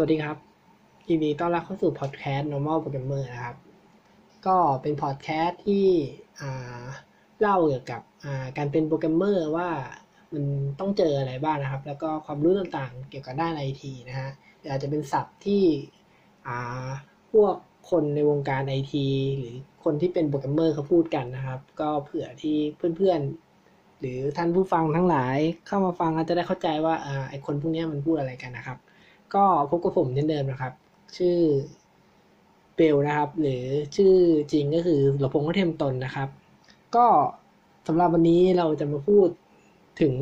สวัสดีครับยินดีต้อนรับเข้าสู่พอดแคสต์ normal programmer นะครับ ก็เป็นพอดแคสต์ที่เล่าเกี่ยวกับการเป็นโปรแกรมเมอร์ว่ามันต้องเจออะไรบ้างนะครับ แล้วก็ความรู้ต่างๆเกี่ยวกับด้านไอทีนะฮะอาจจะเป็นศัพท์ที่พวกคนในวงการไอทีหรือคนที่เป็นโปรแกรมเมอร์เขาพูดกันนะครับ ก็เผื่อที่เพื่อนๆ หรือท่านผู้ฟังทั้งหลายเข้ามาฟังอาจจะได้เข้าใจว่าไอคนพวกนี้มันพูดอะไรกันนะครับ ก็พบกับผมเช่นเดิมนะครับ ชื่อเบลนะครับ หรือชื่อจริงก็คือหลพงษ์เทมตนนะครับ ก็สำหรับวันนี้เราจะมาพูดถึง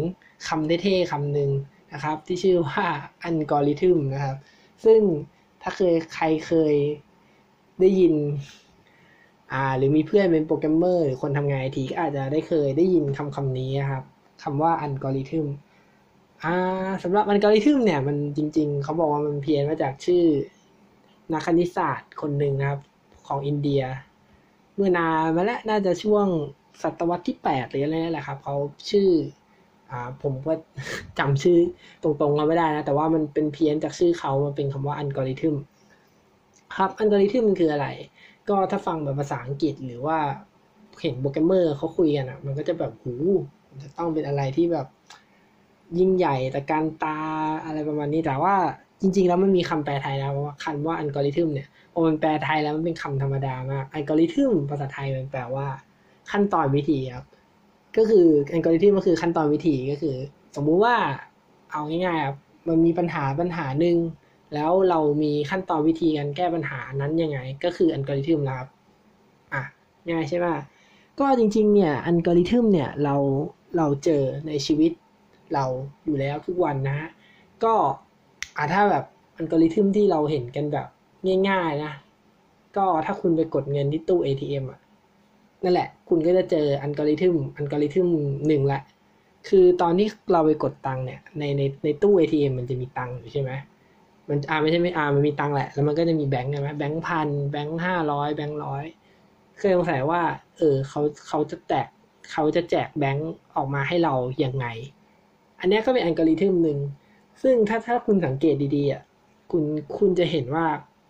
คำเท่ๆคำหนึ่งนะครับ ที่ชื่อว่าอัลกอริทึมนะครับ ซึ่งถ้าเคยใครเคยได้ยินอ่าหรือมีเพื่อนเป็นโปรแกรมเมอร์หรือคนทำงานไอทีก็อาจจะได้เคยได้ยินคำคำนี้นะครับคำว่าอัลกอริทึม อ่าสำหรับอัลกอริทึมเนี่ยมันจริง ๆ เขาบอกว่ามันเพี้ยนมาจากชื่อนักคณิตศาสตร์คนหนึ่งนะครับ ของอินเดีย เมื่อนานมาแล้วน่าจะช่วงศตวรรษที่แปดหรืออะไรนั่นแหละครับเขาชื่ออ่าผมก็จำชื่อตรงๆเราไม่ได้นะ แต่ว่ามันเป็นเพี้ยนจากชื่อเขามันเป็นคำว่าอัลกอริทึมครับอัลกอริทึมมันคืออะไร ก็ถ้าฟังแบบภาษาอังกฤษหรือว่าเห็นโปรแกรมเมอร์เขาคุยกันอะ มันก็จะแบบหูจะต้องเป็นอะไรที่แบบ ยิ่งใหญ่ตระการตาอะไรประมาณนี้แต่ว่าจริง ๆ แล้วมันมีคำแปลไทยนะว่าคำว่าอัลกอริทึมเนี่ยพอมันแปลไทยแล้วมันเป็นคำธรรมดามากอัลกอริทึมภาษาไทยมันแปลว่า ขั้นตอนวิธีครับ ก็คืออัลกอริทึมก็คือขั้นตอนวิธีก็คือ สมมุติว่าเอาง่ายๆครับมันมีปัญหาปัญหาหนึ่งแล้วเรามีขั้นตอนวิธีการแก้ปัญหานั้นยังไง ก็คืออัลกอริทึมนะครับอะง่ายใช่ไหมก็จริง ๆ เนี่ยอัลกอริทึมเนี่ยเราเราเจอในชีวิต เราอยู่แล้วทุกวันนะ ก็อาถ้าแบบอัลกอริทึมที่เราเห็นกันแบบง่ายๆนะ ก็ถ้าคุณไปกดเงินที่ตู้ ATM อะนั่นแหละ คุณก็จะเจออัลกอริทึมอัลกอริทึมหนึ่งละคือตอนที่เราไปกดตังค์เนี่ยในในในตู้ ATM มันจะมีตังค์อยู่ใช่ไหมมันอ่าไม่ใช่ไม่อ่ามันมีตังค์แหละ แล้วมันก็จะมีแบงค์ใช่ไหมแบงค์พันแบงค์ห้าร้อยแบงค์ร้อยเคยสงสัยว่า เออเขาเขาจะแจกเขาจะแจกแบงค์ออกมาให้เราอย่างไง อันนี้ก็เป็นอัลกอริทึมหนึ่ง ซึ่งถ้าถ้าคุณสังเกตดีๆอะคุณคุณจะเห็นว่า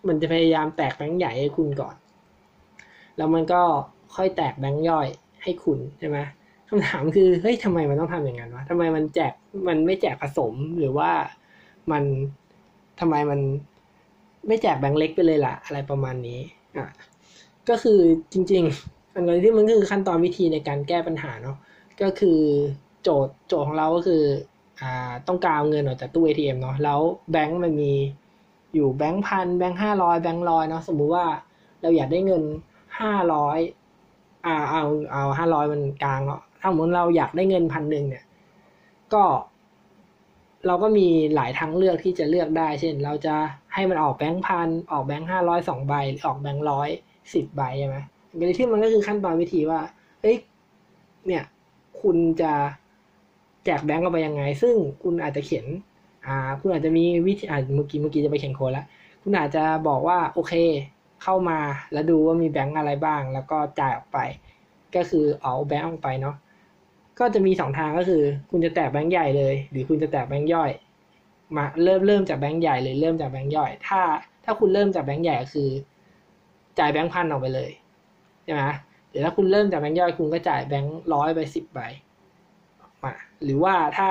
มันจะพยายามแตกแบงค์ใหญ่ให้คุณก่อน แล้วมันก็ค่อยแตกแบงค์ย่อยให้คุณใช่ไหมคำถามคือเฮ้ยทำไมมันต้องทำอย่างนั้นวะทำไมมันแจกมันไม่แจกผสมหรือว่ามันทำไมมันไม่แจกแบงค์เล็กไปเลยล่ะ อะไรประมาณนี้อะก็คือจริงๆอัลกอริทึมมันคือขั้นตอนวิธีในการแก้ปัญหาเนาะก็คือ โจทย์โจทย์ของเราก็คืออ่าต้องการเงินออกจากตู้ ATM เนาะแล้วแบงก์มันมีอยู่แบงก์พันแบงก์ห้าร้อยแบงก์ร้อยเนาะสมมุติว่าเราอยากได้เงินห้าร้อยอ่าเอาเอาห้าร้อยมันกลางเนาะถ้าสมมติเราอยากได้เงินพันหนึ่งเนี่ย ก็ เราก็มีหลายทางเลือกที่จะเลือกได้ เช่น เราจะให้มันออกแบงค์พันออกแบงค์ห้าร้อยสองใบหรือออกแบงค์ร้อยสิบใบใช่ไหมอันที่มันก็คือขั้นตอนวิธีว่าเอ้ยเนี่ย คุณจะ แจกแบงก์เอาไปยังไง ซึ่งคุณอาจจะเขียนอ่าคุณอาจจะมีวิธีอ่าเมื่อกี้เมื่อกี้จะไปเขียนโค้ดแล้วคุณอาจจะบอกว่าโอเค เข้ามาแล้วดูว่ามีแบงก์อะไรบ้าง แล้วก็จ่ายออกไป ก็คือเอาแบงก์ออกไปเนาะก็จะมีสองทางก็คือ คุณจะแตกแบงก์ใหญ่เลย หรือคุณจะแตกแบงก์ย่อย มาเริ่มเริ่มจากแบงก์ใหญ่เลยเริ่มจากแบงก์ย่อย ถ้าถ้าคุณเริ่มจากแบงก์ใหญ่ก็คือ จ่ายแบงก์พันออกไปเลยใช่ไหมเดี๋ยวถ้าคุณเริ่มจากแบงก์ย่อยคุณก็จ่ายแบงก์ร้อยไปสิบใบ หรือว่าถ้า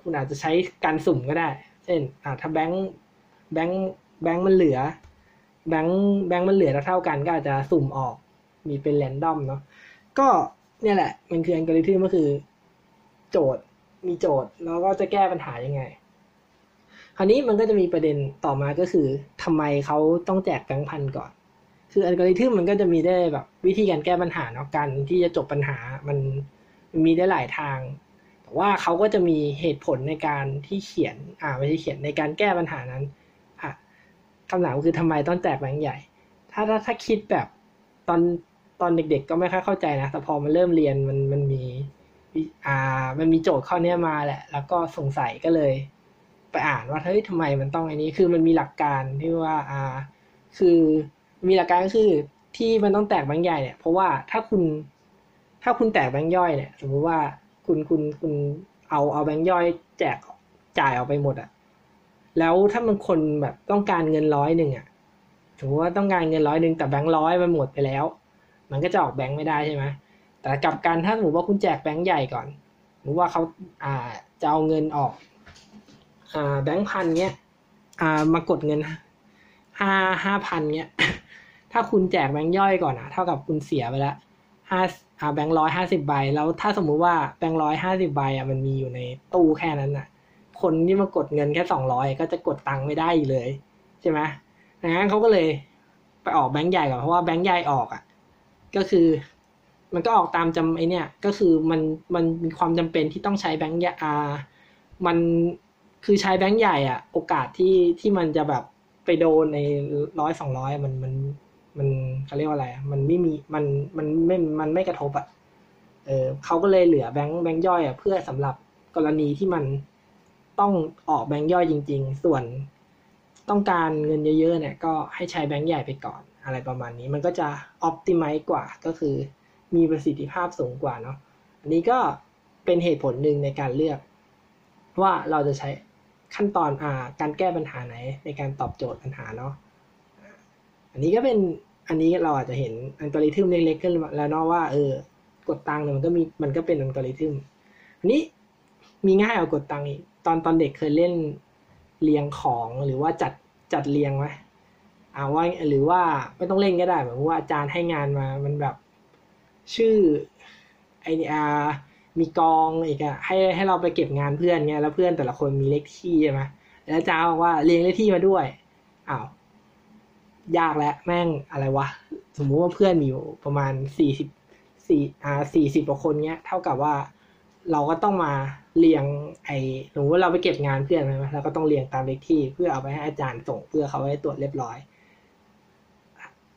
คุณอาจจะใช้การสุ่มก็ได้ เช่นถ้าแบงค์แบงค์แบงค์มันเหลือ แบงค์แบงค์มันเหลือเท่ากันก็อาจจะสุ่มออก มีเป็นแรนดอมเนาะก็เนี่ยแหละ มันคืออัลกอริทึมก็คือ โจทย์มีโจทย์ แล้วก็จะแก้ปัญหายังไง คราวนี้มันก็จะมีประเด็นต่อมาก็คือทำไมเขาต้องแจกแบงค์พันก่อน คืออัลกอริทึมมันก็จะมีได้แบบวิธีการแก้ปัญหาเนาะการที่จะจบปัญหามันมีได้หลายทาง ว่าเขาก็จะมีเหตุผลในการที่เขียน อ่าไม่ใช่เขียนในการแก้ปัญหานั้นอะคำถามคือทำไมต้องแจกแบงค์ใหญ่ ถ้าถ้าถ้าคิดแบบตอนตอนเด็ก ๆ ก็ไม่ค่อยเข้าใจนะ แต่พอมันเริ่มเรียนมันมันมีอ่ามันมีโจทย์ข้อนี้มาแหละ แล้วก็สงสัยก็เลย ไปอ่านว่าเฮ้ยทำไมมันต้องอันนี้ คือมันมีหลักการที่ว่าอ่าคือมีหลักการก็คือที่มันต้องแตกแบงค์ใหญ่เนี่ยเพราะว่าถ้าคุณถ้าคุณแตกแบงค์ย่อยเนี่ย สมมุติว่า คุณคุณคุณเอาเอาแบงค์ย่อยแจกจ่ายออกไปหมดอะ่ะแล้วถ้ามันคนแบบต้องการเงินร้อยหนึ่งอะถือว่าต้องการเงินร้อยหนึ่งแต่แบงค์ร้อยมันหมดไปแล้ว มันก็จะออกแบงค์ไม่ได้ใช่ไหมแต่กลับกันถ้าสมมติว่าคุณแจกแบงค์ใหญ่ก่อนหรือว่าเขาอ่าจะเอาเงินออกอ่าแบงค์พันเนี้ยอ่ามากดเงินห้าห้าพันเนี้ยถ้าคุณแจกแบงค์ย่อยก่อนอะเท่ากับคุณเสียไปล้วห้า อาแบงค์ร้อยห้าสิบใบ แล้วถ้าสมมุติว่าแบงค์ร้อยห้าสิบใบอะมันมีอยู่ในตู้แค่นั้นอะ คนที่มากดเงินแค่สองร้อยก็จะกดตังค์ไม่ได้เลยใช่ไหมดังนั้นเขาก็เลยไปออกแบงค์ใหญ่ก่อนเพราะว่าแบงค์ใหญ่ออกอะก็คือ มันก็ออกตามจำไอเนี่ย ก็คือมันมันมีความจำเป็นที่ต้องใช้แบงค์ใหญ่อ่ามันคือใช้แบงค์ใหญ่อะ โอกาสที่ที่มันจะแบบไปโดนในร้อยสองร้อยมันมัน มันเขาเรียกว่าอะไร มันไม่มีมันมันไม่มันไม่กระทบอะเออเขาก็เลยเหลือแบงค์แบงค์ย่อยอะเพื่อสำหรับกรณีที่มันต้องออกแบงค์ย่อยจริง ๆ ส่วนต้องการเงินเยอะๆเนี่ย ก็ให้ใช้แบงค์ใหญ่ไปก่อนอะไรประมาณนี้ มันก็จะออ t ติไม e กว่าก็คือมีประสิทธิภาพสูงกว่าเนาะอันนี้ก็เป็นเหตุผลหนึ่งในการเลือก ว่าเราจะใช้ขั้นตอนอ่าการแก้ปัญหาไหนในการตอบโจทย์ปัญหาเนาะอันนี้ก็เป็น อันนี้เราอาจจะเห็นอัลกอริทึมเล็กๆขึ้นแล้วเนาะว่าเออกดตังค์เนี่ยมันก็มีมันก็เป็นอัลกอริทึมอันนี้มีง่ายกว่ากดตังค์อีกตอนตอนเด็กเคยเล่นเรียงของหรือว่าจัดจัดเรียงไหมอ่าว่าหรือว่าไม่ต้องเล่นก็ได้เหมือนว่าอาจารย์ให้งานมามันแบบชื่อไออามีกองอีกอะให้ให้เราไปเก็บงานเพื่อนเงี้ยแล้วเพื่อนแต่ละคนมีเลขที่ใช่ไหมแล้วอาจารย์บอกว่าเรียงเลขที่มาด้วยอ้าว ยากแล้วแม่งอะไรวะ สมมุติว่าเพื่อนมีอยู่ประมาณสี่สิบสี่อ่าสี่สิบกว่าคนเงี้ย เท่ากับว่าเราก็ต้องมาเรียงไอ้สมมติว่าเราไปเก็บงานเพื่อนใช่ไหมเราก็ต้องเรียงตามเลขที่เพื่อเอาไปให้อาจารย์ส่งเพื่อเขาให้ตรวจเรียบร้อย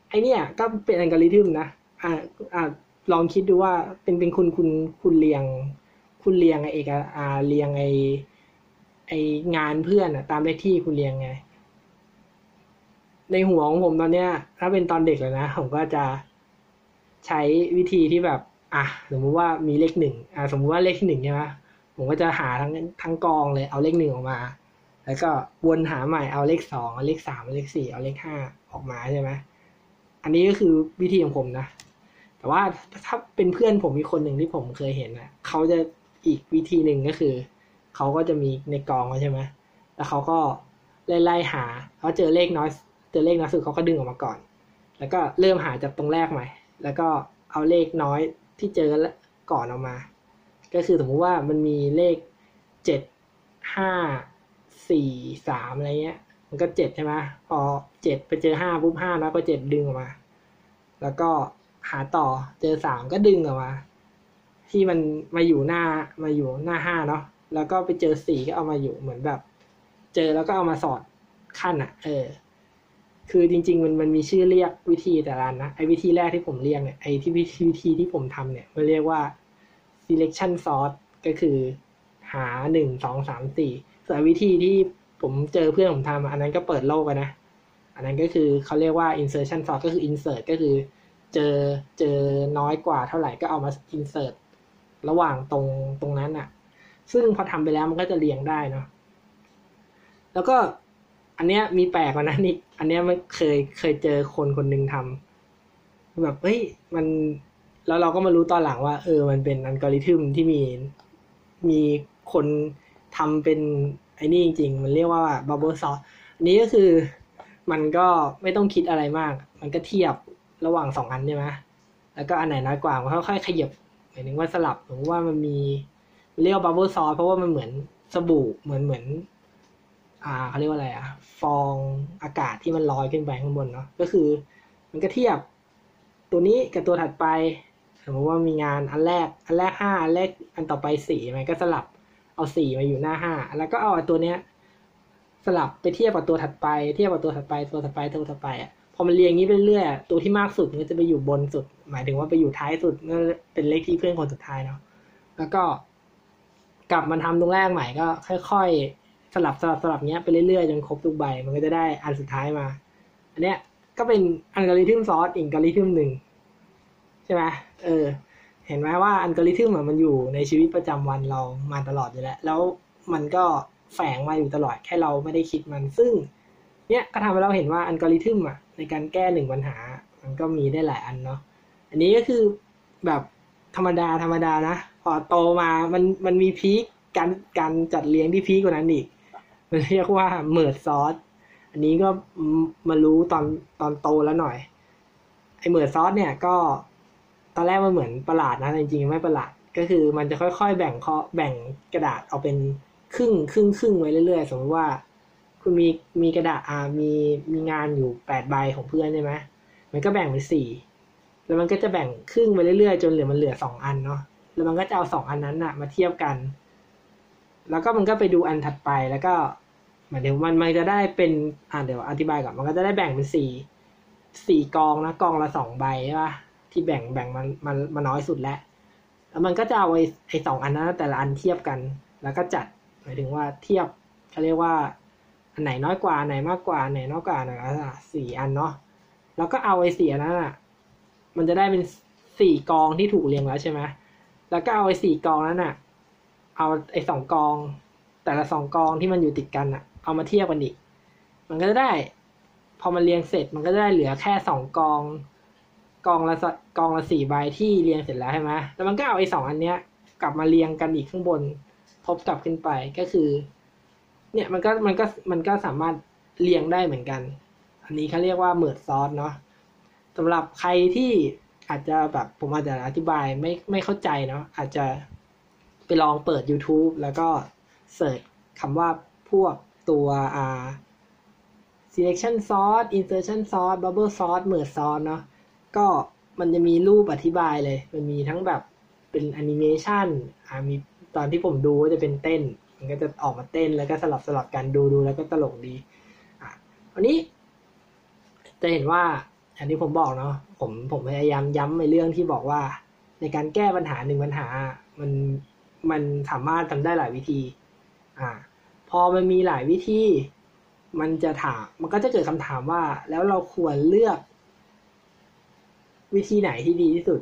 ไอเนี่ยก็เป็นอัลกอริทึมนะอ่าอ่าลองคิดดูว่าเป็นเป็นคุณคุณคุณเรียง คุณเรียงไอเอกอ่าเรียงไอไองานเพื่อนอะตามเลขที่คุณเรียงไง ในหัวของผมตอนเนี้ย ถ้าเป็นตอนเด็กเลยนะ ผมก็จะใช้วิธีที่แบบ อะสมมุติว่ามีเลขหนึ่งอ่าสมมุติว่าเลขหนึ่งใช่ไหมผมก็จะหาทั้งทั้งกองเลยเอาเลขหนึ่งออกมา แล้วก็วนหาใหม่เอาเลขสองเอาเลขสามเอาเลขสี่เอาเลขห้าออกมาใช่ไหมอันนี้ก็คือวิธีของผมนะ แต่ว่าถ้าเป็นเพื่อนผมมีคนหนึ่งที่ผมเคยเห็นนะเขาจะอีกวิธีหนึ่งก็คือเขาก็จะมีในกองใช่ไหมแล้วเขาก็ไล่หาเขาเจอเลขน้อย เจอเลขน้อยสุดเขาก็ดึงออกมาก่อน แล้วก็เริ่มหาจากตรงแรกใหม่ แล้วก็เอาเลขน้อยที่เจอก่อนออกมา ก็คือสมมุติว่ามันมีเลขเจ็ดห้าสี่สามอะไรเงี้ย มันก็เจ็ดใช่ไหมพอเจ็ดไปเจอห้าปุ๊บห้าแล้วก็เจ็ดดึงออกมา แล้วก็หาต่อเจอสามก็ดึงออกมา ที่มันมาอยู่หน้ามาอยู่หน้าห้าเนาะแล้วก็ไปเจอสี่ก็เอามาอยู่เหมือนแบบ เจอแล้วก็เอามาสอดขั้นอะ่ะ เออ คือจริง ๆ มันมันมีชื่อเรียกวิธีแต่ละนะไอ้วิธีแรกที่ผมเรียกเนี่ยไอ้ที่วิธีวิธีที่ผมทำเนี่ยมันเรียกว่า selection sort ก็คือหาหนึ่งสองสามสี่ส่วนวิธีที่ผมเจอเพื่อนผมทำอันนั้นก็เปิดโลกไปนะ อันนั้นก็คือเขาเรียกว่า insertion sort ก็คือ insert ก็คือ เจอเจอน้อยกว่าเท่าไหร่ก็เอามา insert ระหว่างตรงตรงนั้นอะซึ่งพอทำไปแล้วมันก็จะเรียงได้เนาะแล้วก็ อันเนี้ยมีแปลกกว่านั้นอีกอันเนี้ยไม่เคยเคยเจอคนคนหนึ่งทำแบบเฮ้ยมันแล้วเราก็มารู้ตอนหลังว่า เออ มันเป็นอัลกอริทึมที่มีมีคนทำเป็นไอ้นี่จริง ๆ มันเรียกว่าบับเบิลซอสอันนี้ก็คือมันก็ไม่ต้องคิดอะไรมาก มันก็เทียบระหว่างสองอันใช่ไหมแล้วก็อันไหนน้อยกว่ามันค่อยๆขยับหมายถึงว่าสลับหรือว่ามันมีเรียกบับเบิลซอสเพราะว่ามันเหมือนสบู่เหมือนเหมือน อ่าเขาเรียกว่าอะไรอะฟองอากาศที่มันลอยขึ้นไปข้างบนเนาะก็คือ มันก็เทียบตัวนี้กับตัวถัดไปสมมติว่ามีงานอันแรกอันแรกห้าอันแรกอันต่อไปสี่มันก็สลับเอาสี่มาอยู่หน้าห้าแล้วก็เอาตัวเนี้ยสลับไปเทียบกับตัวถัดไป เทียบกับตัวถัดไปตัวถัดไปตัวถัดไปอะพอมันเรียงนี้ไปเรื่อยตัวที่มากสุดมันก็จะไปอยู่บนสุด หมายถึงว่าไปอยู่ท้ายสุดก็เป็นเลขที่เพื่อนคนสุดท้ายเนาะแล้วก็กลับมาทำตรงแรกใหม่ก็ค่อย ๆ สลับสลับสลับเนี้ยไปเรื่อยๆจนครบทุกใบ มันก็จะได้อันสุดท้ายมา อันเนี้ยก็เป็นอัลกอริทึมซอสอีกอัลกอริทึมหนึ่งใช่ไหมเออ เห็นไหมว่าอัลกอริทึมมันอยู่ในชีวิตประจำวันเรามาตลอดอยู่แล้ว แล้วมันก็แฝงมาอยู่ตลอดแค่เราไม่ได้คิดมันซึ่ง เนี่ยก็ทำให้เราเห็นว่าอัลกอริทึมอะในการแก้หนึ่งปัญหา มันก็มีได้หลายอันเนาะอันนี้ก็คือแบบธรรมดาธรรมดานะ พอโตมามันมันมีพีคการการจัดเรียงที่พีคกว่านั้นอีก เรียกว่า merge sort อันนี้ก็มารู้ตอนตอนโตแล้วหน่อย ไอ merge sort เนี่ยก็ตอนแรกมันเหมือนประหลาดนะจริงๆไม่ประหลาดก็คือมันจะค่อยๆ แบ่งข้อแบ่งกระดาษออกเป็นครึ่งครึ่งครึ่งไว้เรื่อยๆ สมมติว่า คุณมีมีกระดาษอ่ามีมีงานอยู่แปดใบของเพื่อนใช่ไหมมันก็แบ่งเป็นสี่แล้วมันก็จะแบ่งครึ่งไปเรื่อยๆ จนเหลือมันเหลือสองอันเนาะแล้วมันก็จะเอาสองอันนั้นอะมาเทียบกัน แล้วก็มันก็ไปดูอันถัดไปแล้วก็ มายถึงมันมันจะได้เป็นอ่าเดี๋ยวอธิบายก่อนมันก็จะได้แบ่งเป็นสี่สี่กองนะกองละสองใบใช่ปะที่แบ่งแบ่งมันมันมันน้อยสุดแล้วแล้วมันก็จะเอาไอ้ไอ้สองอันนั้นแต่ละอันเทียบกัน แล้วก็จัดหมายถึงว่าเทียบเขาเรียกว่าอันไหนน้อยกว่าอันไหนมากกว่าอันไหนน้อยกว่าอันไหนสี่อันเนาะแล้วก็เอาไอ้สี่อันนั้นอะมันจะได้เป็นสี่กองที่ถูกเรียงแล้วใช่ไหมแล้วก็เอาไอ้สี่กองนั้นอะ เอาไอ้สองกอง แต่ละสองกองที่มันอยู่ติดกันอะ เอามาเทียบกันอีก มันก็จะได้ พอมันเรียงเสร็จมันก็จะได้เหลือแค่สองกอง กองละกองละสี่ใบที่เรียงเสร็จแล้วใช่ไหมแล้วมันก็เอาไอ้สองอันเนี้ย กลับมาเรียงกันอีกข้างบน ทบกลับขึ้นไปก็คือ เนี่ยมันก็มันก็มันก็สามารถเรียงได้เหมือนกัน อันนี้เขาเรียกว่าเมิร์ดซอสเนาะสำหรับใครที่อาจจะแบบผมอาจจะอธิบายไม่ไม่เข้าใจเนาะอาจจะไปลองเปิด YouTube แล้วก็เสิร์ชคำว่าพวก ตัว อ่า selection sauce insertion sauce bubble sauce merge sauce เนาะก็มันจะมีรูปอธิบายเลย มันมีทั้งแบบเป็นแอนิเมชันอ่ามีตอนที่ผมดูก็จะเป็นเต้น มันก็จะออกมาเต้นแล้วก็สลับสลับกันดูดูแล้วก็ตลกดีอะวันนี้ จะเห็นว่าอย่างที่ผมบอกเนาะผมผมพยายามย้ำในเรื่องที่บอกว่า ในการแก้ปัญหาหนึ่งปัญหา มันมันสามารถทำได้หลายวิธี อ่า อมันมีหลายวิธี มันจะถาม มันก็จะเกิดคำถามว่า แล้วเราควรเลือก วิธีไหนที่ดีที่สุด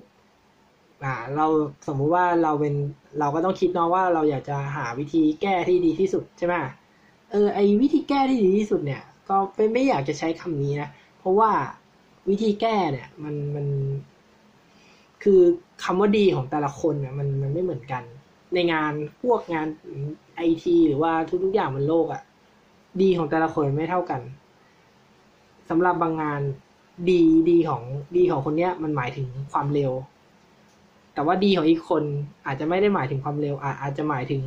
อ่า เราสมมุติว่าเราเป็น เราก็ต้องคิดเนาะว่าเราอยากจะหาวิธีแก้ที่ดีที่สุดใช่ไหมเออ ไอวิธีแก้ที่ดีที่สุดเนี่ย ก็เป็นไม่อยากจะใช้คำนี้นะ เพราะว่าวิธีแก้เนี่ย มันมัน คือคำว่าดีของแต่ละคนเนี่ย มันมันไม่เหมือนกัน ในงานพวกงานไอทีหรือว่าทุกๆอย่างบนโลกอะ่ะ ดีของแต่ละคนไม่เท่ากันสำหรับบางงานดีดีของดีของคนเนี้ย มันหมายถึงความเร็ว แต่ว่าดีของอีกคนอาจจะไม่ได้หมายถึงความเร็ว อาอาจจะหมายถึง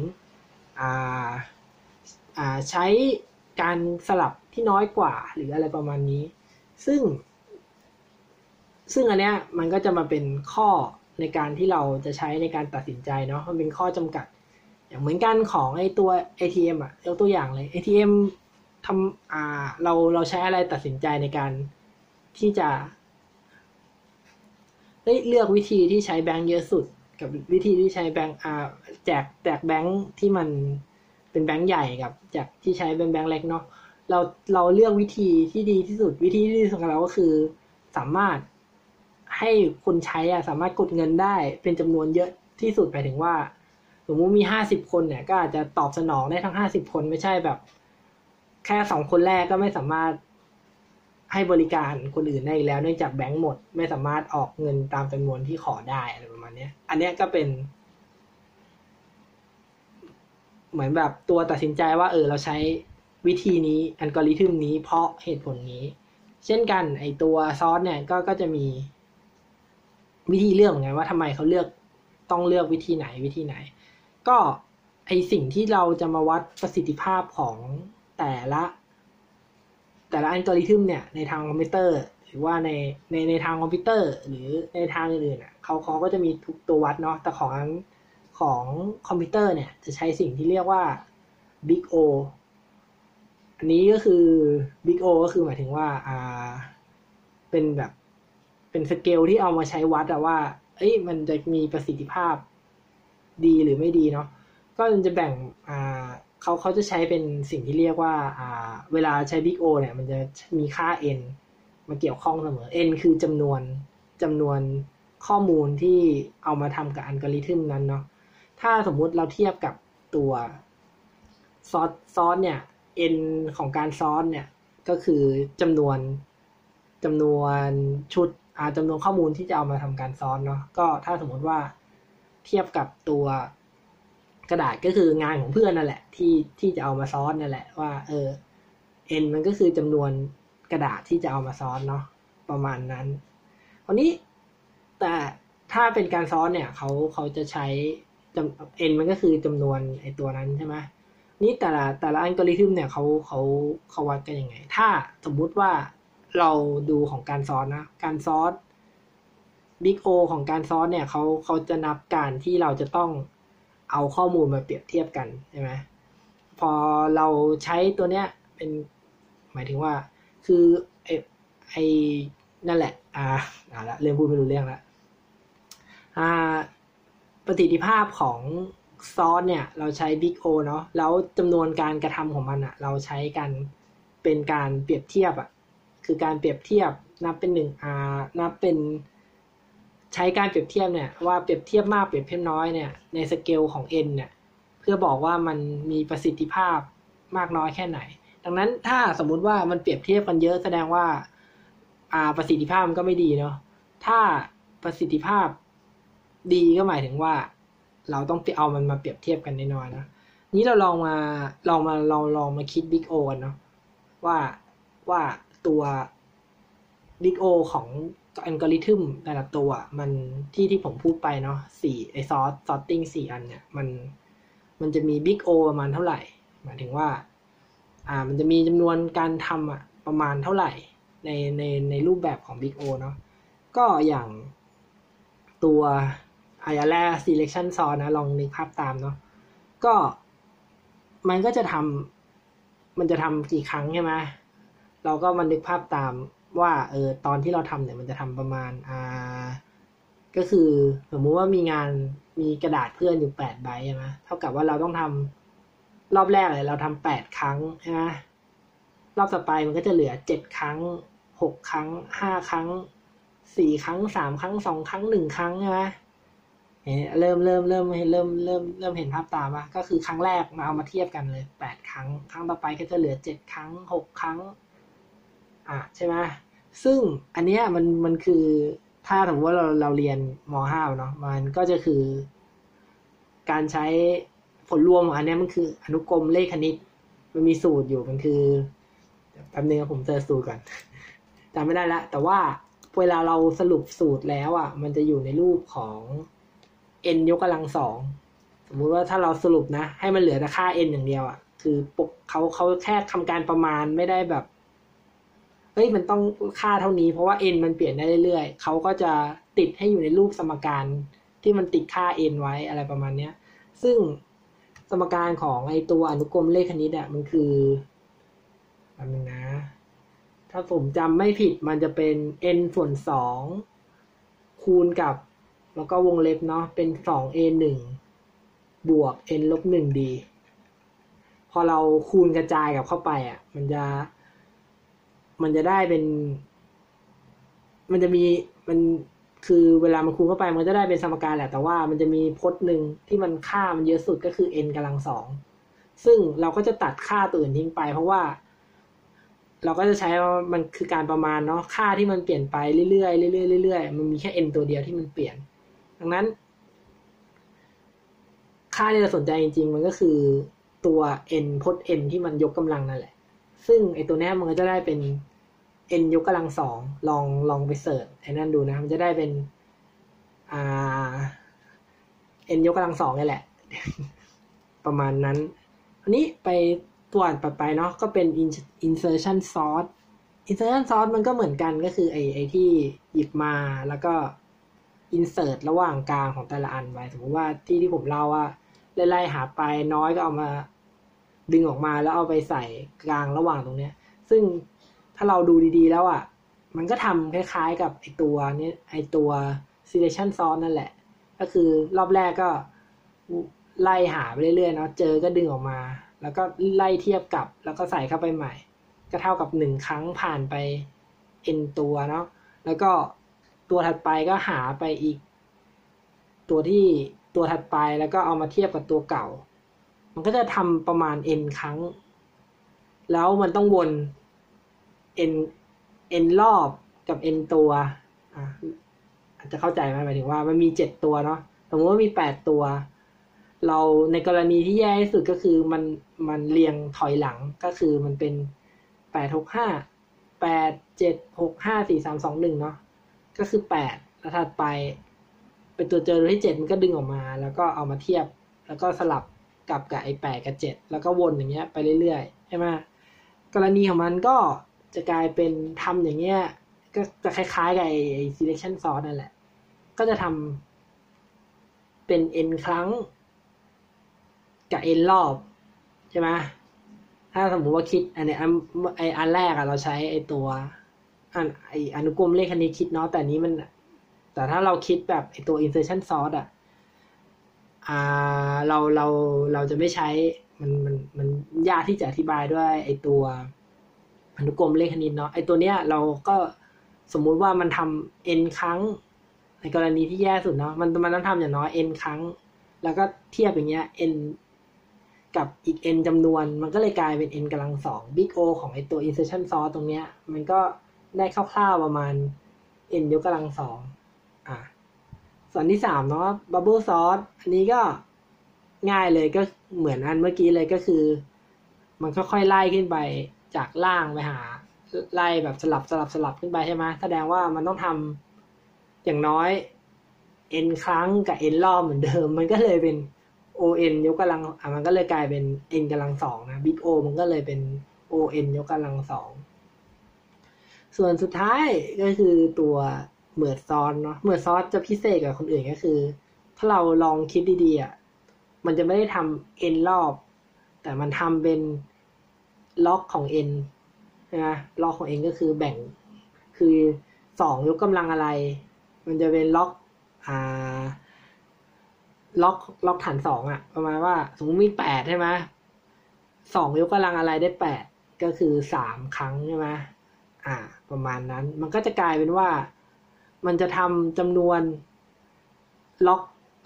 อ่าอ่าใช้การสลับที่น้อยกว่าหรืออะไรประมาณนี้ ซึ่ง ซึ่งอันเนี้ยมันก็จะมาเป็นข้อ ในการที่เราจะใช้ในการตัดสินใจเนาะมันเป็นข้อจำกัด อย่างเหมือนกันของไอตัว ATM อะยกตัวอย่างเลย ATM ทำอ่าเราเราใช้อะไรตัดสินใจในการที่จะเลือกวิธีที่ใช้แบงค์เยอะสุด กับวิธีที่ใช้แบงค์อ่าแจกแจกแบงค์ที่มันเป็นแบงค์ใหญ่กับจากที่ใช้เป็นแบงค์เล็กเนาะเราเราเลือกวิธีที่ดีที่สุดวิธีที่ดีสุดของเราก็คือ สามารถ ให้คนใช้อะสามารถกดเงินได้เป็นจำนวนเยอะที่สุดไปถึงว่าสมมติมีห้าสิบคนเนี่ย ก็อาจจะตอบสนองได้ทั้งห้าสิบคนไม่ใช่แบบ แค่สองคนแรกก็ไม่สามารถให้บริการคนอื่นได้แล้ว เนื่องจากแบงก์หมด ไม่สามารถออกเงินตามจำนวนที่ขอได้อะไรประมาณนี้อันนี้ก็เป็น เหมือนแบบตัวตัดสินใจว่า เออ เราใช้วิธีนี้อัลกอริทึมนี้เพราะเหตุผลนี้ เช่นกัน ไอตัวซอสเนี่ยก็ก็จะมี วิธีเลือกเหมือนกันว่าทำไมเขาเลือกต้องเลือกวิธีไหนวิธีไหน ก็ไอสิ่งที่เราจะมาวัดประสิทธิภาพของแต่ละ แต่ละอัลกอริทึมเนี่ยในทางคอมพิวเตอร์ หรือว่าในในในทางคอมพิวเตอร์ หรือในทางอื่นๆอะเขาเขาก็จะมีทุกตัววัดเนาะแต่ของของคอมพิวเตอร์เนี่ยจะใช้สิ่งที่เรียกว่า Big O อันนี้ก็คือ Big O ก็คือหมายถึงว่าอ่าเป็นแบบ เป็นสเกลที่เอามาใช้วัดอะว่า เอ้ยมันจะมีประสิทธิภาพดีหรือไม่ดีเนาะก็จะแบ่งอ่าเขาเขาจะใช้เป็นสิ่งที่เรียกว่าอ่า เวลาใช้ Big O เนี่ย มันจะมีค่า n มาเกี่ยวข้องเสมอ n คือจำนวนจำนวนข้อมูลที่เอามาทำกับอัลกอริทึมนั้นเนาะถ้าสมมุติเราเทียบกับตัวซอสซอสเนี่ย n ของการซ้อนเนี่ย ก็คือจำนวนจำนวนชุด จำนวนข้อมูลที่จะเอามาทำการซ้อนเนาะก็ถ้าสมมติว่าเทียบกับตัวกระดาษก็คืองานของเพื่อนนั่นแหละ ที่ที่จะเอามาซ้อนนั่นแหละว่าเออ n มันก็คือจำนวนกระดาษที่จะเอามาซ้อนเนาะประมาณนั้นคราวนี้แต่ถ้าเป็นการซ้อนเนี่ยเขาเขาจะใช้จำ n มันก็คือจำนวนไอตัวนั้นใช่ไหมนี่แต่ละแต่ละอัลกอริทึมเนี่ยเขาเขาเขาวัดกันยังไง ถ้าสมมุติว่า เราดูของการซ้อนนะ การซ้อนบิ๊กโอของการซ้อนเนี่ยเขาเขาจะนับการที่เราจะต้องเอาข้อมูลมาเปรียบเทียบกันใช่ไหมพอเราใช้ตัวเนี้ยเป็นหมายถึงว่า คือไอไอนั่นแหละ อ่าอ่าละเริ่มพูดไม่รู้เรื่องล้วอ่าประสิทธิภาพของซอสเนี่ย เราใช้ Big O เนาะแล้วจำนวนการกระทำของมันอะเราใช้กันเป็นการเปรียบเทียบอะ คือการเปรียบเทียบนับเป็นหนึ่งอ่านับเป็นใช้การเปรียบเทียบเนี่ยว่าเปรียบเทียบมากเปรียบเทียบน้อยเนี่ยในสเกลของ n เนี่ยเพื่อบอกว่ามันมีประสิทธิภาพมากน้อยแค่ไหน ดังนั้นถ้าสมมุติว่ามันเปรียบเทียบกันเยอะแสดงว่าอ่าประสิทธิภาพมันก็ไม่ดีเนาะถ้าประสิทธิภาพดีก็หมายถึงว่า เราต้องเอามันมาเปรียบเทียบกันแน่นอนนะนี้เราลองมาลองมาลองลองมาคิด big O เนาะว่าว่า ตัว big O ของอัลกอริทึมแต่ละตัว มันที่ที่ผมพูดไปเนาะสี่ไอ sort sorting สี่อันเนี่ย มันมันจะมี big O ประมาณเท่าไหร่ หมายถึงว่า อ่า มันจะมีจำนวนการทำอะประมาณเท่าไหร่ ในในในรูปแบบของ Big O เนาะก็อย่างตัวอายาแล selection source นะ ลองนึกภาพตามเนาะก็มันก็จะทำมันจะทำกี่ครั้งใช่ไหม เราก็มานึกภาพตามว่าเออตอนที่เราทำเนี่ยมันจะทำประมาณอ่าก็คือสมมุติว่ามีงานมีกระดาษเพื่อนอยู่แปดใบใช่ไหมเท่ากับว่าเราต้องทำรอบแรกเลยเราทำแปดครั้งใช่ไหมรอบต่อไปมันก็จะเหลือเจ็ดครั้งหกครั้งห้าครั้งสี่ครั้งสามครั้งสองครั้งหนึ่งครั้งใช่ไหมเริ่มเริ่มเริ่มเริ่มเริ่มเริ่มเห็นภาพตามว่าก็คือครั้งแรกมาเอามาเทียบกันเลยแปดครั้ง ครั้งต่อไปก็จะเหลือเจ็ดครั้งหกครั้ง อะใช่ไหมซึ่งอันเนี้ยมันมันคือถ้าสมมติว่าเราเราเรียนมห้าเนาะมันก็จะคือ การใช้ผลรวมของอันนี้มันคืออนุกรมเลขคณิต มันมีสูตรอยู่มันคือแป๊บนึงผมเจอสูตรก่อนจำไม่ได้ละ แต่ว่าเวลาเราสรุปสูตรแล้วอะ มันจะอยู่ในรูปของ n ยกกำลังสองสมมุติว่าถ้าเราสรุปนะ ให้มันเหลือแต่ค่า n อย่างเดียวอะ คือปกเขาเขาแค่ทำการประมาณไม่ได้แบบ เฮ้ยมันต้องค่าเท่านี้เพราะว่า n มันเปลี่ยนได้เรื่อยๆเขาก็จะติดให้อยู่ในรูปสมการที่มันติดค่า n ไว้อะไรประมาณเนี้ย ซึ่งสมการของไอตัวอนุกรมเลขคณิตอะมันคือแป๊บนึงนะ ถ้าผมจำไม่ผิดมันจะเป็น n ส่วนสองคูณกับ แล้วก็วงเล็บเนาะเป็นสอง a หนึ่งบวก n ลบหนึ่ง d พอเราคูณกระจายกับเข้าไปอะมันจะ มันจะได้เป็น มันจะมีมันคือเวลามันคูณเข้าไปมันจะได้เป็นสมการแหละ แต่ว่ามันจะมีพจน์หนึ่งที่มันค่ามันเยอะสุดก็คือ n กำลังสองซึ่งเราก็จะตัดค่าตัวอื่นทิ้งไป เพราะว่า เราก็จะใช้ว่ามันคือการประมาณเนาะค่าที่มันเปลี่ยนไปเรื่อยๆเรื่อยๆเรื่อยๆมันมีแค่ n ตัวเดียวที่มันเปลี่ยน ดังนั้น ค่าที่เราสนใจจริง ๆ มันก็คือตัว n พจน์ n ที่มันยกกำลังนั่นแหละ ซึ่งไอตัวนี้มันก็จะได้เป็น n ยกกำลังสองลองลองไปเสิร์ชไอ้นั่นดูนะ มันจะได้เป็นอ่า n ยกกำลังสองนี่แหละ ประมาณนั้น อันนี้ไปตัวอ่านไปเนาะก็เป็น insertion sort insertion sort มันก็เหมือนกันก็คือไอไอที่หยิบมาแล้วก็ insert ระหว่างกลางของแต่ละอันไว้สมมติว่าที่ที่ผมเล่าว่าไล่ๆหาไปน้อยก็เอามา ดึงออกมาแล้วเอาไปใส่กลางระหว่างตรงเนี้ย ซึ่งถ้าเราดูดีๆ แล้วอะ มันก็ทำคล้ายๆกับไอตัวนี้ไอตัว selection sort นั่นแหละ ก็คือรอบแรกก็ไล่หาไปเรื่อยๆเนาะเจอก็ดึงออกมา แล้วก็ไล่เทียบกับ แล้วก็ใส่เข้าไปใหม่ ก็เท่ากับหนึ่งครั้งผ่านไป n ตัวเนาะแล้วก็ตัวถัดไปก็หาไปอีก ตัวที่ตัวถัดไปแล้วก็เอามาเทียบกับตัวเก่า มันก็จะทำประมาณ n ครั้ง แล้วมันต้องวน n n รอบกับ n ตัวอะอาจจะเข้าใจไหมหมายถึงว่ามันมีเจ็ดตัวเนาะสมมติว่ามีแปดตัว เราในกรณีที่แย่ที่สุดก็คือมันมันเรียงถอยหลังก็คือมันเป็นแปดหกห้าแปดเจ็ดหกห้าสี่สามสองหนึ่งเนาะก็คือแปดแล้วถัดไป เป็นตัวเจอที่เจ็ดมันก็ดึงออกมา แล้วก็เอามาเทียบ แล้วก็สลับ กับกับไอ้แปดกับเจ็ดแล้วก็วนอย่างเงี้ยไปเรื่อยๆใช่ไหมกรณีของมันก็จะกลายเป็นทำอย่างเงี้ยก็จะคล้ายๆกับไอ้ selection sort นั่นแหละ ก็จะทำเป็น n ครั้ง กับ n รอบใช่ไหมถ้าสมมุติว่าคิดอันเนี้ยอันไออันแรกอะเราใช้ไอตัวอันไออนุกรมเลขคณิตคิดเนาะแต่นี้มัน แต่ถ้าเราคิดแบบไอตัว insertion sort อะ เราเราเราจะไม่ใช้มันมันมันยากที่จะอธิบายด้วยไอตัวอนุกรมเลขคณิตเนาะไอตัวเนี้ยเราก็สมมุติว่ามันทำ n ครั้ง ในกรณีที่แย่สุดเนาะมันมันต้องทำอย่างน้อย n ครั้ง แล้วก็เทียบอย่างเงี้ย n กับอีก n จำนวน มันก็เลยกลายเป็น n กำลังสอง big O ของไอตัว insertion sort ตรงเนี้ย มันก็ได้คร่าวๆประมาณ n ยกกำลังสองอะ ส่วนที่สามเนาะ bubble sort อันนี้ก็ง่ายเลยก็เหมือนอันเมื่อกี้เลยก็คือ มันค่อยๆไล่ขึ้นไปจากล่างไปหาไล่แบบสลับสลับสลับขึ้นไปใช่ไหมแสดงว่ามันต้องทำอย่างน้อย n ครั้งกับ n รอบเหมือนเดิม มันก็เลยเป็น o n ยกกำลังอะมันก็เลยกลายเป็น n กำลังสองนะ big O มันก็เลยเป็น o n ยกกำลังสองส่วนสุดท้ายก็คือตัว เหมือดซอนเนาะเหมือดซอสจะพิเศษกับคนอื่นก็คือ ถ้าเราลองคิดดีๆอะมันจะไม่ได้ทำ n รอบ แต่มันทำเป็นล็อกของ n นะล็อกของ n ก็คือแบ่งคือสองยกกำลังอะไร มันจะเป็นล็อกอ่าล็อกล็อกฐานสองอะประมาณว่าสมมติมีแปดใช่ไหมสองยกกำลังอะไรได้แปดก็คือสามครั้งใช่ไหมอ่า ประมาณนั้น มันก็จะกลายเป็นว่า มันจะทำจำนวนล็อก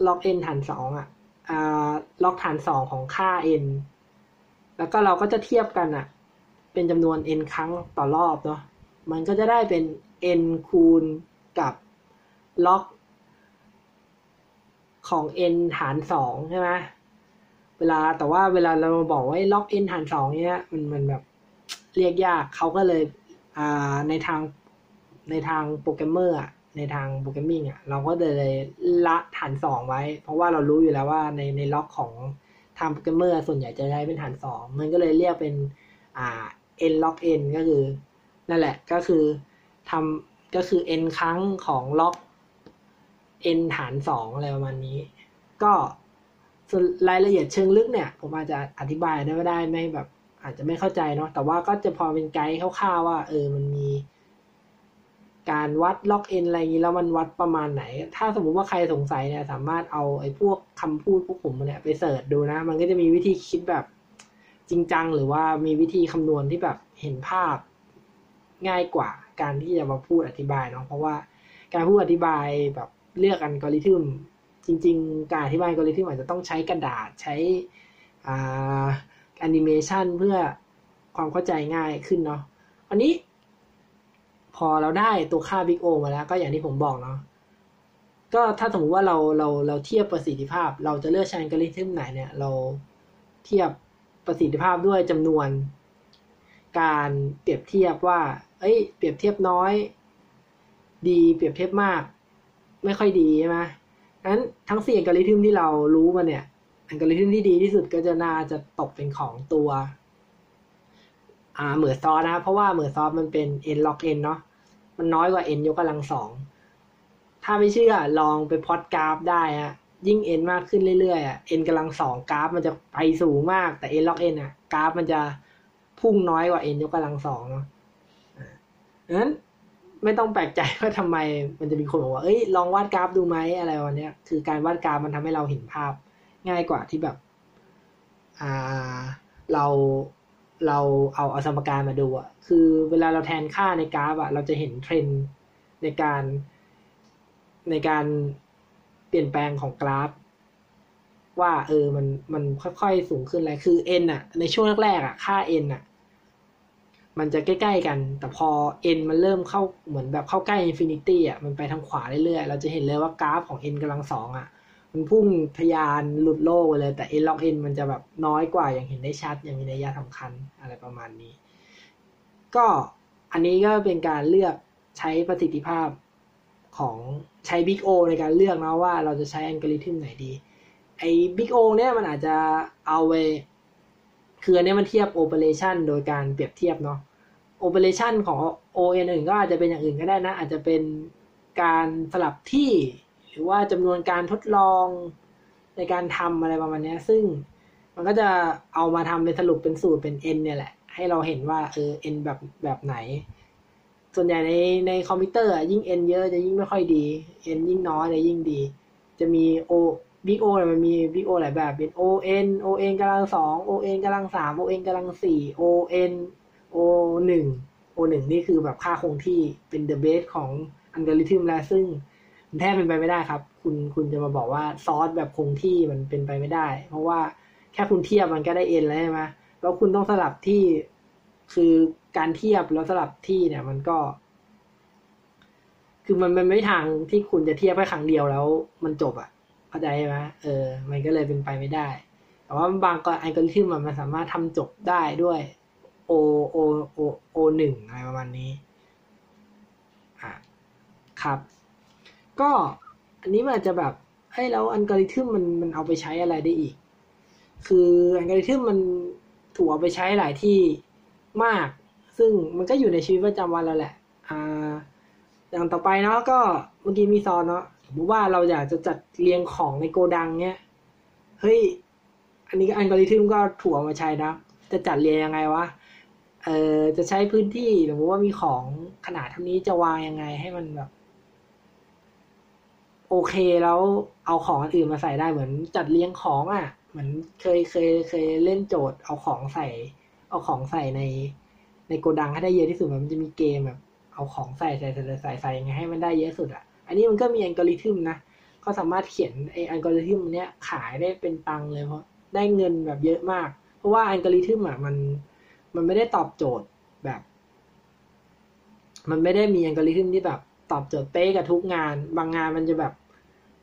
ล็อกเอ็นฐานสองอะอ่าล็อกฐานสองของค่า n แล้วก็เราก็จะเทียบกันอะ เป็นจำนวน n ครั้งต่อรอบเนาะ มันก็จะได้เป็น n คูณกับ log ของ n ฐานสองใช่ไหมเวลาแต่ว่าเวลาเราบอกว่าล็อก n ฐานสองเนี้ยมันมันแบบเรียกยากเขาก็เลยอ่าในทางในทางโปรแกรมเมอร์อะ ในทาง programming อะเราก็เลยละฐานสองไว้ เพราะว่าเรารู้อยู่แล้วว่าในใน log ของทางโปรแกรมเมอร์ส่วนใหญ่จะใช้เป็นฐานสองมันก็เลยเรียกเป็นอ่า n log n ก็คือ นั่นแหละก็คือทำก็คือ n ครั้งของล็อก n ฐานสองอะไรประมาณนี้ ก็ส่วนรายละเอียดเชิงลึกเนี่ย ผมอาจจะอธิบายได้ไม่ได้ไม่แบบอาจจะไม่เข้าใจเนาะแต่ว่าก็จะพอเป็นไกด์คร่าวๆว่า เออมันมี การวัดล็อก n อนอะไรอย่างนี้แล้วมันวัดประมาณไหน ถ้าสมมุติว่าใครสงสัยเนี่ยสามารถเอาไอ้พวกคำพูดพวกผมเนี่ยไปเสิร์ชดูนะ มันก็จะมีวิธีคิดแบบจริงจัง หรือว่ามีวิธีคำนวณที่แบบเห็นภาพง่ายกว่า การที่จะมาพูดอธิบายเนาะเพราะว่าการพูดอธิบายแบบเลือกอัลกอริทึมจริง ๆ การอธิบายอัลกอริทึมอาจจะต้องใช้กระดาษใช้อ่าแอนิเมชันเพื่อความเข้าใจง่ายขึ้นเนาะอันนี้ พอเราได้ตัวค่า Big O มาแล้ว ก็อย่างที่ผมบอกเนาะก็ถ้าสมมติว่าเราเราเราเทียบประสิทธิภาพ เราจะเลือกใช้อัลกอริทึมไหนเนี่ย เราเทียบประสิทธิภาพด้วยจำนวน การเปรียบเทียบว่า เอ้ย เปรียบเทียบน้อย ดีเปรียบเทียบมาก ไม่ค่อยดีใช่ไหมนั้นทั้งสี่อัลกอริทึมที่เรารู้มาเนี่ยอัลกอริทึมที่ดีที่สุดก็จะน่าจะตกเป็นของตัว อ่าเหมือซอสนะ เพราะว่าเหมือซอสมันเป็น n log n เนาะ มันน้อยกว่า n ยกกำลังสอง ถ้าไม่เชื่อลองไปพอดกราฟได้อะยิ่ง n มากขึ้นเรื่อยๆอะ n กำลังสองกราฟมันจะไปสูงมาก แต่ n log n อะกราฟมันจะพุ่งน้อยกว่า n ยกกำลังสองเนาะดังนั้นไม่ต้องแปลกใจว่าทำไมมันจะมีคนบอกว่า เอ้ย ลองวาดกราฟดูไหมอะไรวันเนี้ย คือการวาดกราฟมันทำให้เราเห็นภาพง่ายกว่าที่แบบ อ่า เรา เราเอาเอาสมการมาดูอะคือเวลาเราแทนค่าในกราฟอะเราจะเห็นเทรนในการในการเปลี่ยนแปลงของกราฟ ว่า เออมันมันค่อยๆสูงขึ้นเลยคือ n อะในช่วงแรกๆอะค่า n อะมันจะใกล้ๆกัน แต่พอ n มันเริ่มเข้าเหมือนแบบเข้าใกล้ infinity อะ มันไปทางขวาเรื่อยๆ เราจะเห็นเลยว่ากราฟของ n กำลังสองอะ มันพุ่งทยานหลุดโลกไปเลย แต่ n log n มันจะแบบน้อยกว่าอย่างเห็นได้ชัด อย่างมีนัยยะสำคัญอะไรประมาณนี้ ก็อันนี้ก็เป็นการเลือกใช้ประสิทธิภาพของใช้ Big O ในการเลือกนะว่าเราจะใช้อัลกอริทึมไหนดี ไอ้ Big O เนี่ยมันอาจจะเอาไปคืออันนี้มันเทียบ Operation โดยการเปรียบเทียบเนาะ Operation ของ O อื่นก็อาจจะเป็นอย่างอื่นก็ได้นะ อาจจะเป็นการสลับที่ หรือว่าจำนวนการทดลองในการทำอะไรประมาณนี้ซึ่งมันก็จะเอามาทำเป็นสรุปเป็นสูตรเป็น n เนี่ยแหละ ให้เราเห็นว่าเออ n แบบแบบไหน ส่วนใหญ่ในในคอมพิวเตอร์ยิ่ง n เยอะจะยิ่งไม่ค่อยดี n ยิ่งน้อยจะยิ่งดี จะมี o bo มันมี bo หลายแบบเป็น o n o n กำลังสอง o n กำลังสาม o n กำลังสี่ o n o หนึ่ง o หนึ่งนี่คือแบบค่าคงที่เป็น the base ของอัลกอริทึมแล้วซึ่ง แทบเป็นไปไม่ได้ครับ คุณคุณจะมาบอกว่าซอสแบบคงที่มันเป็นไปไม่ได้ เพราะว่าแค่คุณเทียบมันก็ได้ n แล้วใช่ไหมแล้วคุณต้องสลับที่คือการเทียบแล้วสลับที่เนี่ย มันก็ คือมันเป็นไม่ทางที่คุณจะเทียบแค่ครั้งเดียวแล้ว มันจบอะเข้าใจไหมเออ มันก็เลยเป็นไปไม่ได้ แต่ว่าบางกรอัลกอริทึมมันสามารถทำจบได้ด้วย o o o o หนึ่งอะไรประมาณนี้ อะ ครับ ก็อันนี้มันอาจจะแบบเฮ้ยแล้วอัลกอริทึมมันมันเอาไปใช้อะไรได้อีก คืออัลกอริทึมมันถูกเอาไปใช้หลายที่มาก ซึ่งมันก็อยู่ในชีวิตประจำวันเราแหละ อ่า อย่างต่อไปเนาะก็เมื่อกี้มีซอนเนาะสมมติว่าเราอยากจะจัดเรียงของในโกดังเนี้ย เฮ้ย อันนี้อัลกอริทึมก็ถูกเอามาใช้นะ จะจัดเรียงยังไงวะ เออจะใช้พื้นที่สมมติว่ามีของขนาดเท่านี้จะวางยังไงให้มันแบบ โอเคแล้วเอาของอื่นมาใส่ได้เหมือนจัดเรียงของอะ่ะ เหมือนเคยเคยเคยเล่นโจทย์ เอาของใส่ เอาของใส่ใน ในโกดังให้ได้เยอะที่สุดมันจะมีเกมแบบเอาของใส่ใส่ใส่ใส่ใส่ไงให้มันได้เยอะสุดอะ่ะ อันนี้มันก็มีอัลกอริทึมนะเขาสามารถเขียนไออัลกอริทึมเนี้ยขายได้เป็นตังค์เลยเพราะได้เงินแบบเยอะมาก เพราะว่าอัลกอริทึมอะมันมันไม่ได้ตอบโจทย์แบบ มันไม่ได้มีอัลกอริทึมที่แบบ ตอบโจทย์เป๊ะกับทุกงาน บางงานมันจะแบบ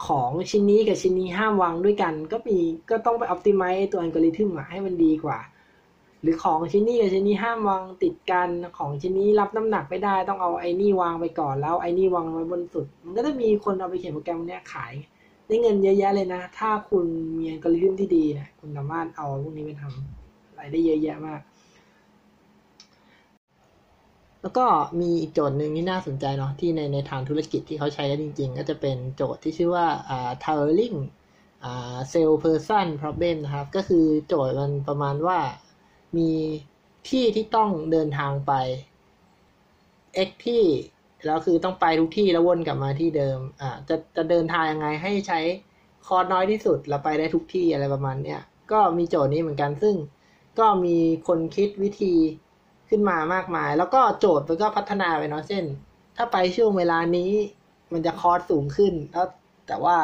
ของชิ้นนี้กับชิ้นนี้ห้ามวางด้วยกัน ก็มีก็ต้องไปออ t ติไม e ตัวอัลกอริทึมอะให้มันดีกว่า หรือของชิ้นนี้กับชิ้นนี้ห้ามวางติดกันของชิ้นนี้รับน้ำหนักไม่ได้ต้องเอาไอ้นี่วางไปก่อนแล้วไอ้นี่วางไว้บนสุด มันก็จะมีคนเอาไปเขียนโปรแกรมเนี้ยขายได้เงินเยอะแยะเลยนะ ถ้าคุณมีอัลกอริทึมที่ดีนะคุณสามารถเอาพวกนี้ไปทำอะไรได้เยอะแยะมาก แล้วก็มีอีกโจทย์หนึ่งที่น่าสนใจเนาะที่ในในทางธุรกิจที่เขาใช้กันจริง ๆ ก็จะเป็นโจทย์ที่ชื่อว่าอ่า towering อ่า cell person problem นะครับ ก็คือโจทย์มันประมาณว่ามีที่ที่ต้องเดินทางไป x ที่แล้วคือต้องไปทุกที่แล้ววนกลับมาที่เดิม อ่า จะจะเดินทางยังไงให้ใช้คอร์น้อยที่สุดแล้วไปได้ทุกที่อะไรประมาณเนี้ย ก็มีโจทย์นี้เหมือนกันซึ่งก็มีคนคิดวิธี ขึ้นมามากมาย แล้วก็โจทย์มันก็พัฒนาไปเนาะเช่น ถ้าไปช่วงเวลานี้ มันจะคอร์สสูงขึ้นแล้วแต่ว่า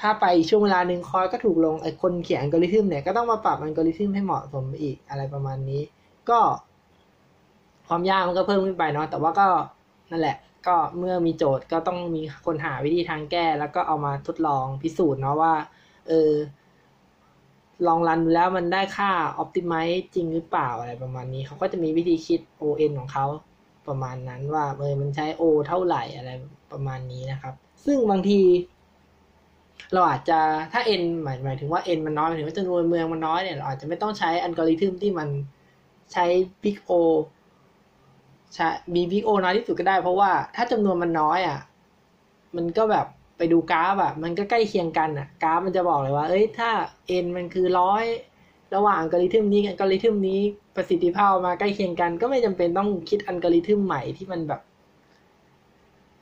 ถ้าไปช่วงเวลาหนึ่งคอร์สก็ถูกลงไอ้คนเขียนอัลกอริทึมเนี่ยก็ต้องมาปรับอัลกอริทึมให้เหมาะสมอีกอะไรประมาณนี้ ก็ความยากมันก็เพิ่มขึ้นไปเนาะแต่ว่าก็นั่นแหละ ก็เมื่อมีโจทย์ก็ต้องมีคนหาวิธีทางแก้ แล้วก็เอามาทดลองพิสูจน์เนาะว่า เออ ลองรันดูแล้วมันได้ค่า optimize จริงหรือเปล่าอะไรประมาณนี้ เขาก็จะมีวิธีคิด ON ของเขาประมาณนั้นว่าเออมันใช้ O เท่าไหร่อะไรประมาณนี้นะครับ ซึ่งบางที เราอาจจะถ้า n หมายหมายถึงว่า n มันน้อยหมายถึงว่าจำนวนเมืองมันน้อยเนี่ยเราอาจจะไม่ต้องใช้อัลกอริทึมที่มันใช้ big O ใช่มี big O น้อยที่สุดก็ได้ เพราะว่าถ้าจำนวนมันน้อยอะ มันก็แบบ ไปดูกราฟอะมันก็ใกล้เคียงกันอะกราฟมันจะบอกเลยว่า เอ้ยถ้า n มันคือร้อยระหว่างอัลกอริทึมนี้กับอัลกอริทึมนี้ประสิทธิภาพมาใกล้เคียงกัน ก็ไม่จำเป็นต้องคิดอัลกอริทึมใหม่ที่มันแบบ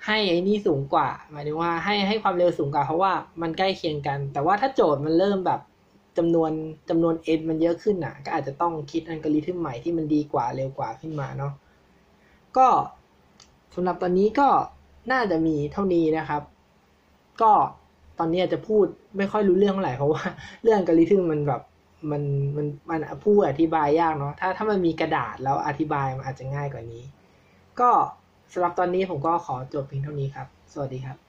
ให้ไอ้นี่สูงกว่า หมายถึงว่าให้ให้ความเร็วสูงกว่า เพราะว่ามันใกล้เคียงกัน แต่ว่าถ้าโจทย์มันเริ่มแบบจำนวนจำนวน n มันเยอะขึ้นอะ ก็อาจจะต้องคิดอัลกอริทึมใหม่ที่มันดีกว่าเร็วกว่าขึ้นมาเนาะก็สำหรับตอนนี้ก็น่าจะมีเท่านี้นะครับ ก็ตอนนี้อาจจะพูดไม่ค่อยรู้เรื่องเท่าไหร่เพราะว่าเรื่องกริทึมมันแบบมันมันมันพูดอธิบายยากเนาะถ้าถ้ามันมีกระดาษแล้วอธิบายมันอาจจะง่ายกว่านี้ ก็สำหรับตอนนี้ผมก็ขอจบเพียงเท่านี้ครับ สวัสดีครับ